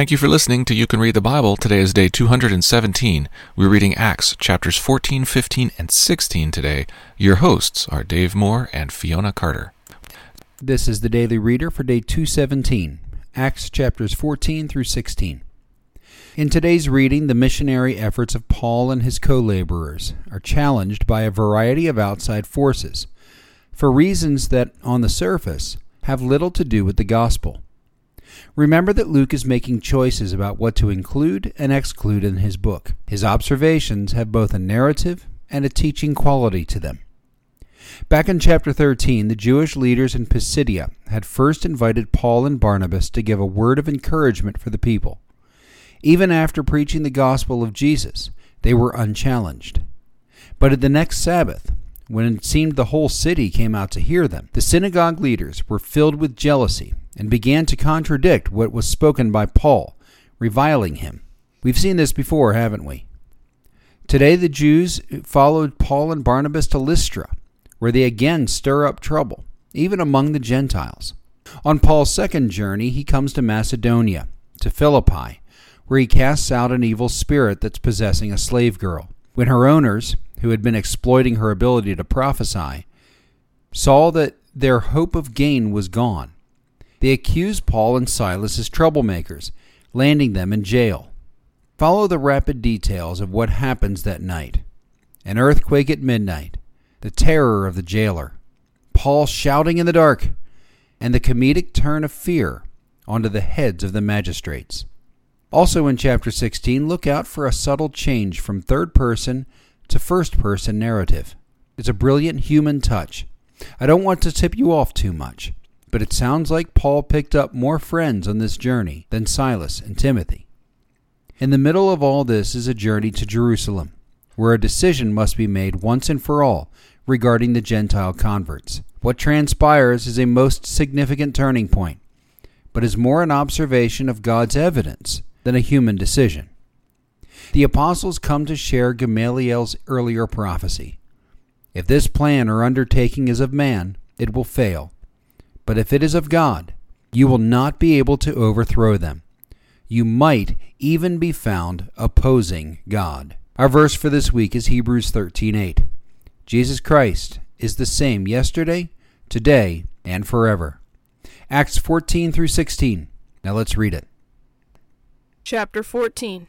Thank you for listening to You Can Read the Bible. Today is day 217. We're reading Acts chapters 14, 15, and 16 today. Your hosts are Dave Moore and Fiona Carter. This is the Daily Reader for day 217, Acts chapters 14 through 16. In today's reading, the missionary efforts of Paul and his co laborers are challenged by a variety of outside forces for reasons that, on the surface, have little to do with the gospel. Remember that Luke is making choices about what to include and exclude in his book. His observations have both a narrative and a teaching quality to them. Back in chapter 13, the Jewish leaders in Pisidia had first invited Paul and Barnabas to give a word of encouragement for the people. Even after preaching the gospel of Jesus, they were unchallenged. But at the next Sabbath, when it seemed the whole city came out to hear them, the synagogue leaders were filled with jealousy and began to contradict what was spoken by Paul, reviling him. We've seen this before, haven't we? Today, the Jews followed Paul and Barnabas to Lystra, where they again stir up trouble, even among the Gentiles. On Paul's second journey, he comes to Macedonia, to Philippi, where he casts out an evil spirit that's possessing a slave girl. When her owners, who had been exploiting her ability to prophesy, saw that their hope of gain was gone, they accuse Paul and Silas as troublemakers, landing them in jail. Follow the rapid details of what happens that night an earthquake at midnight, the terror of the jailer, Paul shouting in the dark, and the comedic turn of fear onto the heads of the magistrates. Also in chapter 16, look out for a subtle change from third person to first person narrative. It's a brilliant human touch. I don't want to tip you off too much but it sounds like Paul picked up more friends on this journey than Silas and Timothy. In the middle of all this is a journey to Jerusalem, where a decision must be made once and for all regarding the Gentile converts. What transpires is a most significant turning point, but is more an observation of God's evidence than a human decision. The apostles come to share Gamaliel's earlier prophecy. If this plan or undertaking is of man, it will fail but if it is of God, you will not be able to overthrow them. You might even be found opposing God. Our verse for this week is Hebrews 13:8. Jesus Christ is the same yesterday, today, and forever. Acts 14 through 16. Now let's read it. Chapter 14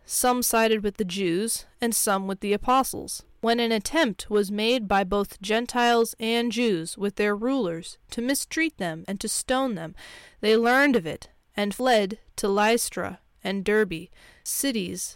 Some sided with the Jews, and some with the apostles. When an attempt was made by both Gentiles and Jews with their rulers to mistreat them and to stone them, they learned of it and fled to Lystra and Derbe, cities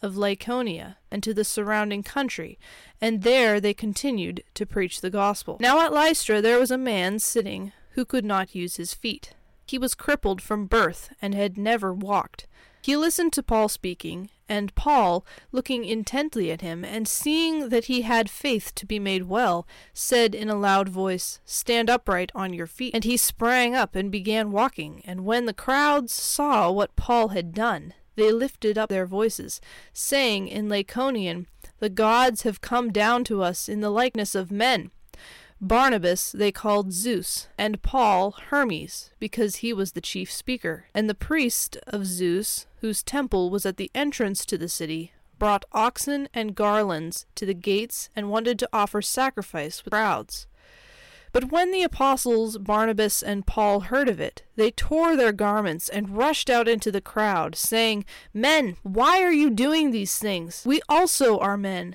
of Lycaonia, and to the surrounding country, and there they continued to preach the gospel. Now at Lystra there was a man sitting who could not use his feet. He was crippled from birth and had never walked. He listened to Paul speaking, and Paul, looking intently at him, and seeing that he had faith to be made well, said in a loud voice, Stand upright on your feet. And he sprang up and began walking. And when the crowds saw what Paul had done, they lifted up their voices, saying in Lycaonian, The gods have come down to us in the likeness of men. Barnabas they called Zeus, and Paul Hermes, because he was the chief speaker. And the priest of Zeus, whose temple was at the entrance to the city, brought oxen and garlands to the gates and wanted to offer sacrifice with crowds. But when the apostles Barnabas and Paul heard of it, they tore their garments and rushed out into the crowd, saying, Men, why are you doing these things? We also are men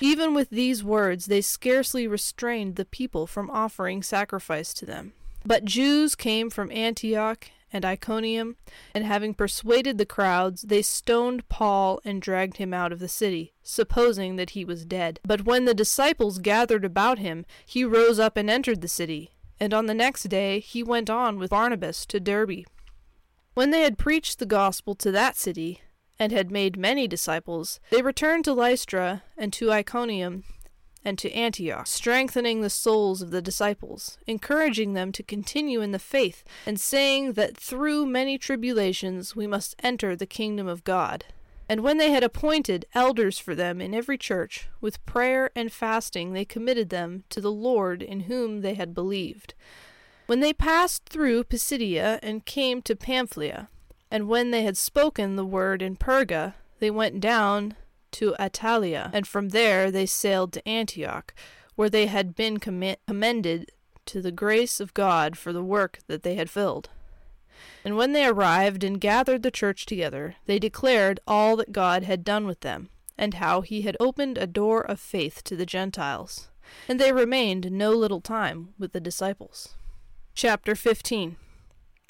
Even with these words, they scarcely restrained the people from offering sacrifice to them. But Jews came from Antioch and Iconium, and having persuaded the crowds, they stoned Paul and dragged him out of the city, supposing that he was dead. But when the disciples gathered about him, he rose up and entered the city. And on the next day he went on with Barnabas to Derbe. When they had preached the gospel to that city, and had made many disciples, they returned to Lystra and to Iconium and to Antioch, strengthening the souls of the disciples, encouraging them to continue in the faith, and saying that through many tribulations we must enter the kingdom of God. And when they had appointed elders for them in every church, with prayer and fasting they committed them to the Lord in whom they had believed. When they passed through Pisidia and came to Pamphylia, and when they had spoken the word in Perga, they went down to Attalia, and from there they sailed to Antioch, where they had been commended to the grace of God for the work that they had filled. And when they arrived and gathered the church together, they declared all that God had done with them, and how he had opened a door of faith to the Gentiles. And they remained no little time with the disciples. Chapter 15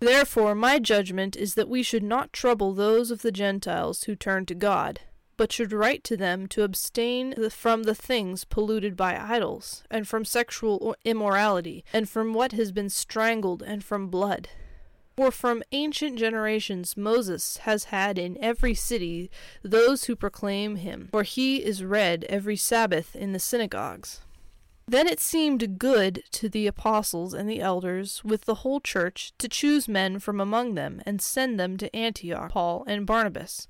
Therefore, my judgment is that we should not trouble those of the Gentiles who turn to God, but should write to them to abstain from the things polluted by idols, and from sexual immorality, and from what has been strangled, and from blood. For from ancient generations Moses has had in every city those who proclaim him, for he is read every Sabbath in the synagogues. Then it seemed good to the apostles and the elders with the whole church to choose men from among them and send them to Antioch, Paul and Barnabas.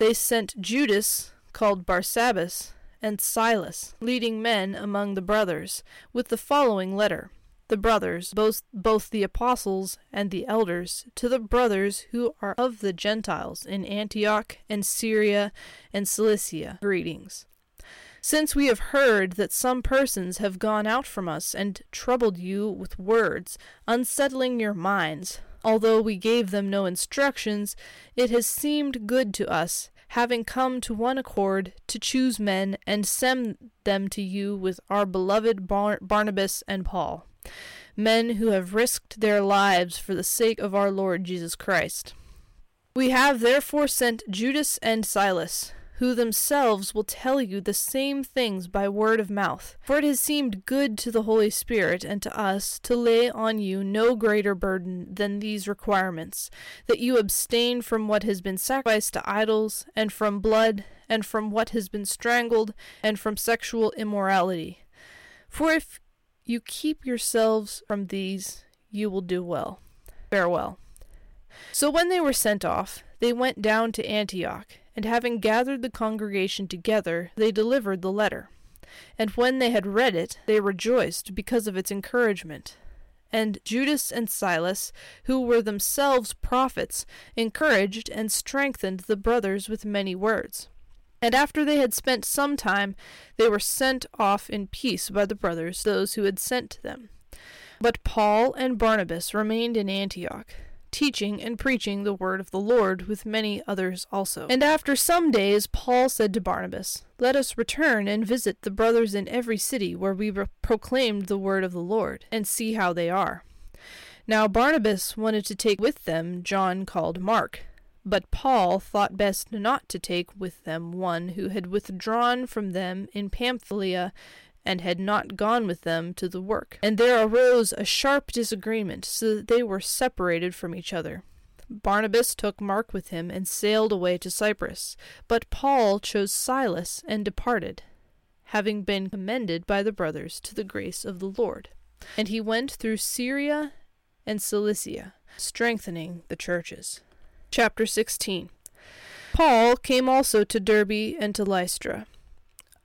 They sent Judas, called Barsabbas, and Silas, leading men among the brothers, with the following letter. The brothers, both, both the apostles and the elders, to the brothers who are of the Gentiles in Antioch and Syria and Cilicia, greetings. Since we have heard that some persons have gone out from us and troubled you with words, unsettling your minds, although we gave them no instructions, it has seemed good to us, having come to one accord, to choose men and send them to you with our beloved Bar- Barnabas and Paul, men who have risked their lives for the sake of our Lord Jesus Christ. We have therefore sent Judas and Silas who themselves will tell you the same things by word of mouth. For it has seemed good to the Holy Spirit and to us to lay on you no greater burden than these requirements that you abstain from what has been sacrificed to idols, and from blood, and from what has been strangled, and from sexual immorality. For if you keep yourselves from these, you will do well. Farewell. So when they were sent off, they went down to Antioch and having gathered the congregation together, they delivered the letter. And when they had read it, they rejoiced because of its encouragement. And Judas and Silas, who were themselves prophets, encouraged and strengthened the brothers with many words. And after they had spent some time, they were sent off in peace by the brothers, those who had sent them. But Paul and Barnabas remained in Antioch teaching and preaching the word of the Lord with many others also. And after some days, Paul said to Barnabas, Let us return and visit the brothers in every city where we proclaimed the word of the Lord, and see how they are. Now Barnabas wanted to take with them John called Mark. But Paul thought best not to take with them one who had withdrawn from them in Pamphylia and had not gone with them to the work. And there arose a sharp disagreement, so that they were separated from each other. Barnabas took Mark with him and sailed away to Cyprus, but Paul chose Silas and departed, having been commended by the brothers to the grace of the Lord. And he went through Syria and Cilicia, strengthening the churches. Chapter 16 Paul came also to Derbe and to Lystra.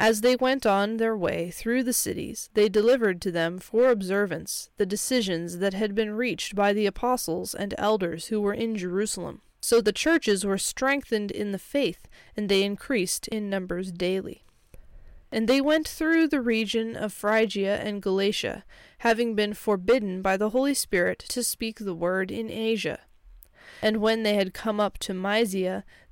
As they went on their way through the cities, they delivered to them for observance the decisions that had been reached by the apostles and elders who were in Jerusalem. So the churches were strengthened in the faith, and they increased in numbers daily. And they went through the region of Phrygia and Galatia, having been forbidden by the Holy Spirit to speak the word in Asia. And when they had come up to Mysia,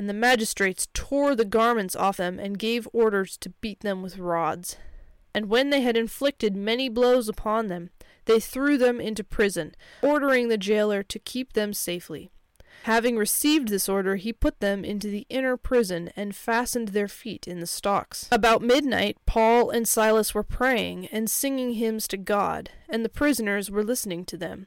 And the magistrates tore the garments off them and gave orders to beat them with rods. And when they had inflicted many blows upon them, they threw them into prison, ordering the jailer to keep them safely. Having received this order, he put them into the inner prison and fastened their feet in the stocks. About midnight, Paul and Silas were praying and singing hymns to God, and the prisoners were listening to them.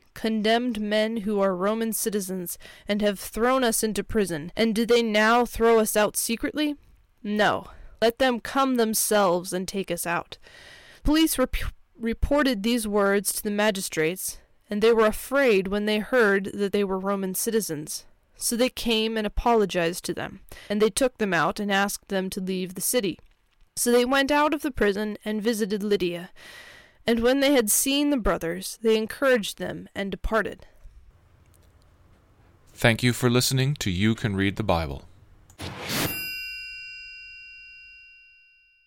condemned men who are Roman citizens, and have thrown us into prison. And do they now throw us out secretly? No. Let them come themselves and take us out. Police rep- reported these words to the magistrates, and they were afraid when they heard that they were Roman citizens. So they came and apologized to them, and they took them out and asked them to leave the city. So they went out of the prison and visited Lydia. And when they had seen the brothers, they encouraged them and departed. Thank you for listening to You Can Read the Bible.